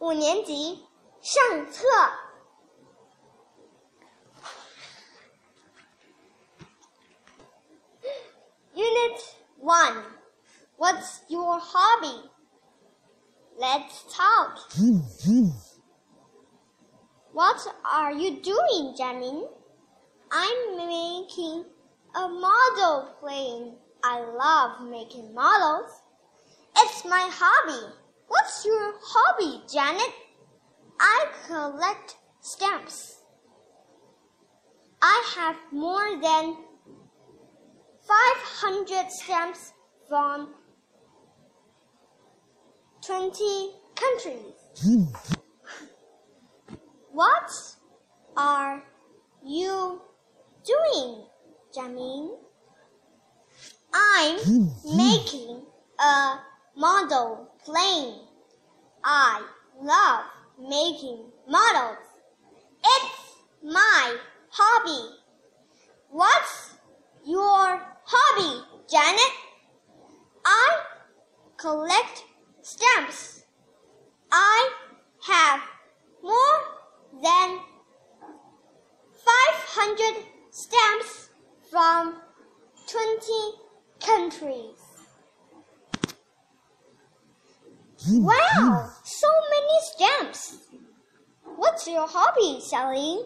五年级上册，Unit One. What's your hobby? Let's talk. What are you doing, Jiamin? I'm making a model plane. I love making models. It's my hobby. What's your hobby, Janet? I collect stamps. I have more than 500 stamps from 20 countries. What are you doing, Jiamin? I'm making a model plane. I love making models. It's my hobby. What's your hobby, Janet? I collect stamps. I have more than 500 stamps from 20 countries. Mm, wow, mm. so many stamps. What's your hobby, Sally?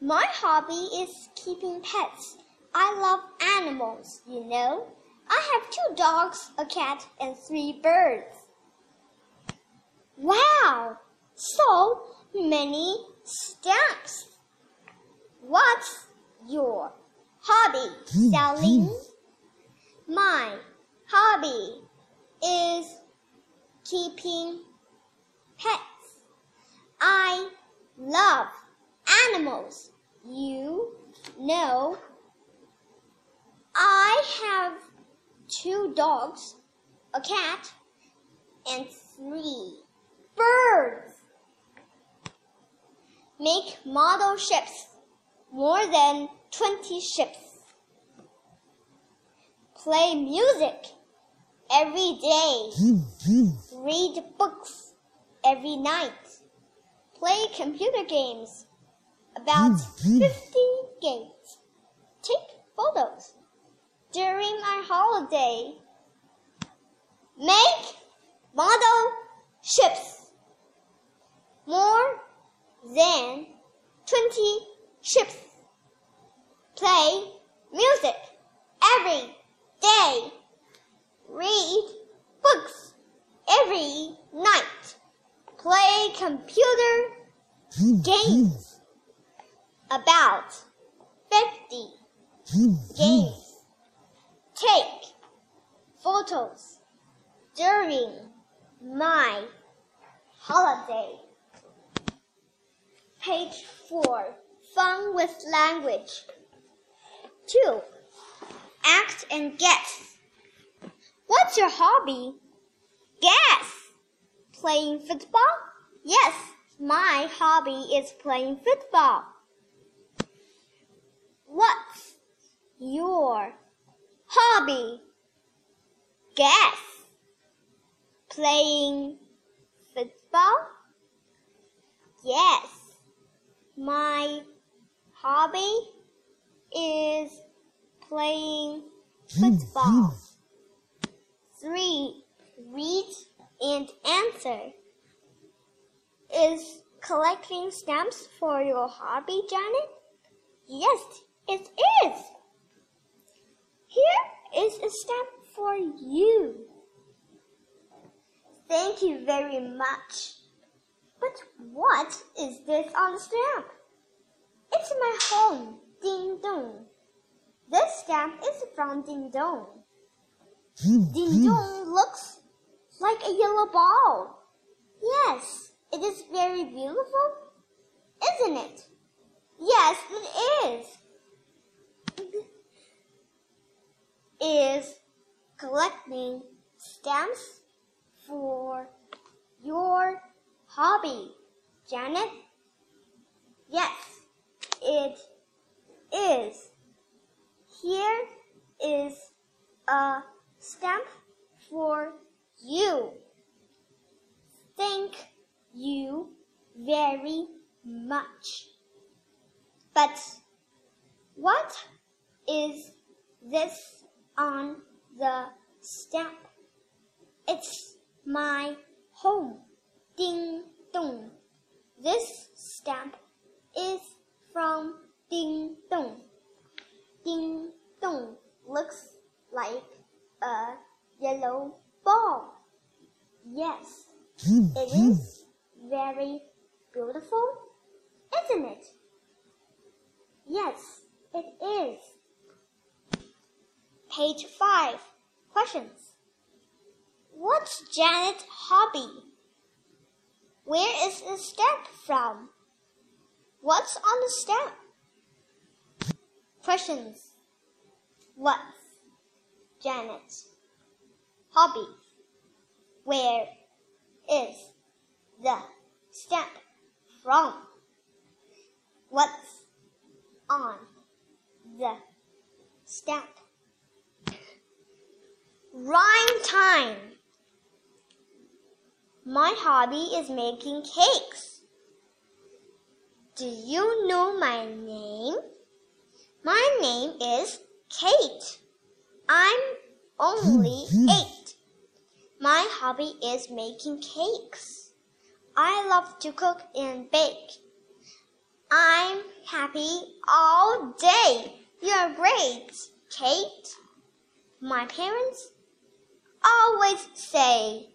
My hobby is keeping pets. I love animals, you know. I have two dogs, a cat, and three birds. Wow, so many stamps. What's your hobby, mm, Sally? My hobby is keeping pets. I love animals. You know, I have two dogs, a cat, and three birds. Make model ships, more than 20 ships. Play music every day. Read books every night. Play computer games, about 50 games. Take photos during my holiday. Make model ships. More than 20 ships. Play music every day. Read books every night. Play computer games. About 50 games. Take photos during my holiday. Page 4 Fun with language. 2. Act and guess. What's your hobby? Guess. Playing football? Yes, my hobby is playing football. What's your hobby? Guess. Playing football? Yes, my hobby is playing football. Three, read and answer. Is collecting stamps for your hobby, Janet? Yes, it is. Here is a stamp for you. Thank you very much. But what is this on the stamp? It's my home, Ding Dong. This stamp is from Ding Dong. Ding Dong looks like a yellow ball. Yes, it is very beautiful, isn't it? Yes, it is. Is collecting stamps for your hobby, Janet? Yes, it is. Here is a stamp for you. Thank you very much. But what is this on the stamp? It's my home. Ding dong. This stamp is from Ding dong. Ding dong looks like a yellow ball. Yes, hmm. it is very beautiful, isn't it? Yes, it is. Page 5. Questions. What's Janet's hobby? Where is the stamp from? What's on the stamp? Questions. What's Janet's hobby? Where is the stamp from? What's on the stamp? Rhyme time. My hobby is making cakes. Do you know my name? My name is Kate. I'm only eight. My hobby is making cakes. I love to cook and bake. I'm happy all day. You're great, Kate. My parents always say,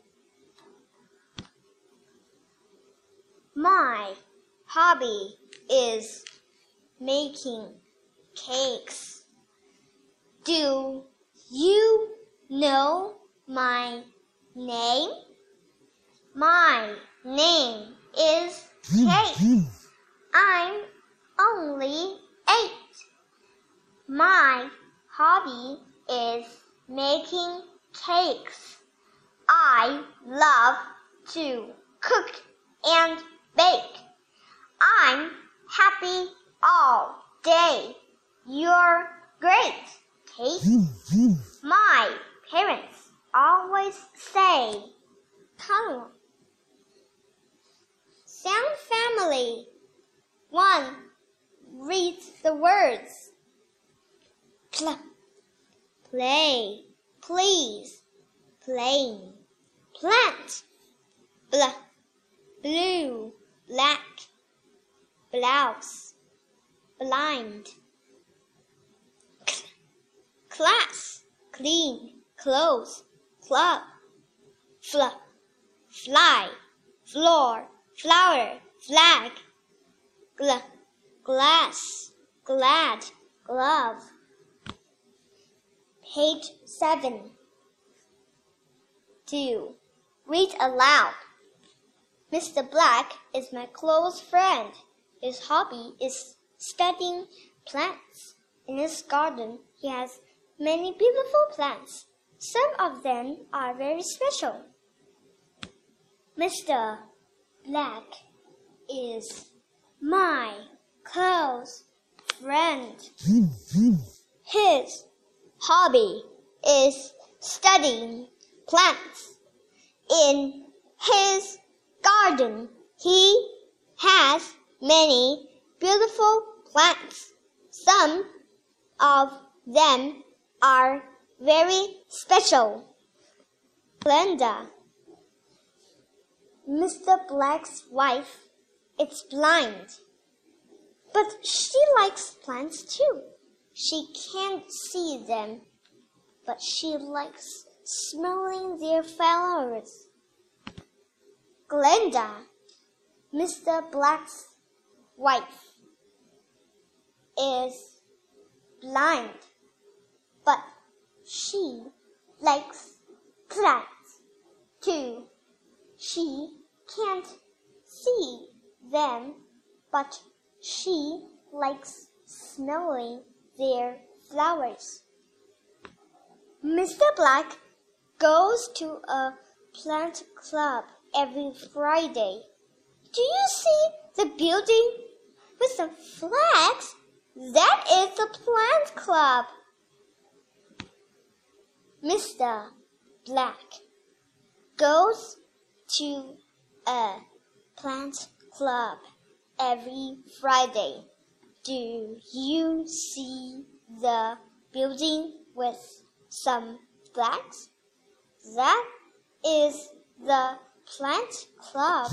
My hobby is making cakes. Do you know my name? My name is Kate. I'm only eight. My hobby is making cakes. I love to cook and bake. I'm happy all day. You're great, My parents always say, Come. Sound family. One. Read the words. Pl- play, please, playing, plant, bl, blue, black, blouse, blind, class, clean, clothes, club, fl, fly, floor, flower, flag, gl, glass, glad, glove. Page 7. 2. Read aloud. Mr. Black is my close friend. His hobby is studying plants. In his garden, he has many beautiful plants. Some of them are very special. Mr. Black is my close friend. His hobby is studying plants. In his garden, he has many beautiful plants. Some of them are very special. Glenda, Mr. Black's wife, is blind, but she likes plants too. She can't see them, but she likes smelling their flowers. Glenda, Mr. Black's wife, is blind, but she likes plants too. She can't see them, but she likes smelling their flowers. Mr. Black goes to a plant club every Friday. Do you see the building with the flags? That is the plant club. Mr. Black goes to a Plant Club every Friday. Do you see the building with some flags? That is the Plant Club.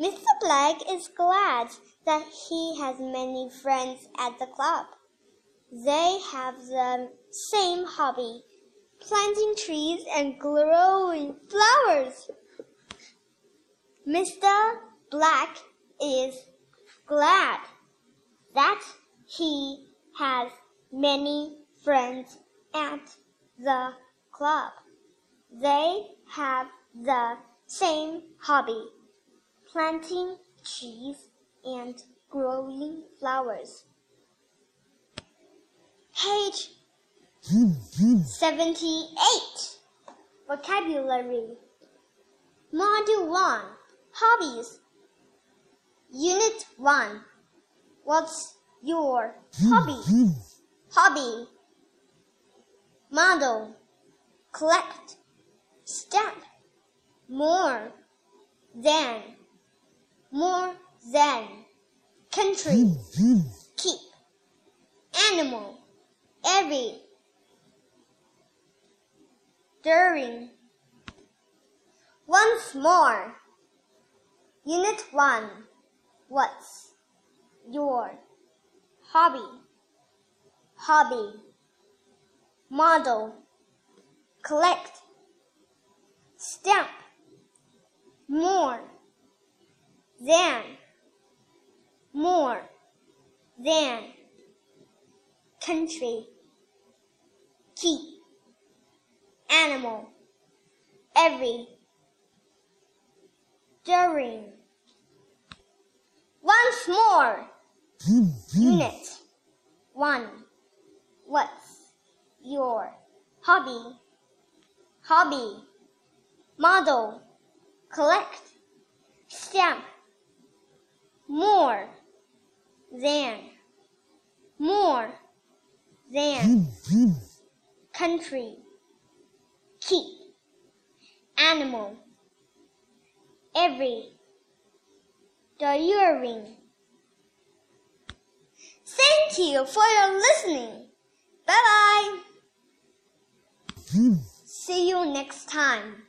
Mr. Black is glad that he has many friends at the club. They have the same hobby, planting trees and growing flowers. Mr. Black is glad that he has many friends at the club. They have the same hobby, planting trees and growing flowers. Page 78 Vocabulary. Module 1 Hobbies. Unit 1 What's your hobby? Hobby. Model. Collect. Stamp. More than. More than. Country. Keep. Animal Every During Once more. Unit 1 What's your hobby? Hobby. Model. Collect. Stamp. More Than. More Than. Country Keep Animal Every During once more. Unit 1. What's your hobby? Hobby. Model. Collect. Stamp. More than. More than. Country. Keep. Animal. Every the earring. Thank you for your listening. Bye bye. Hmm. See you next time.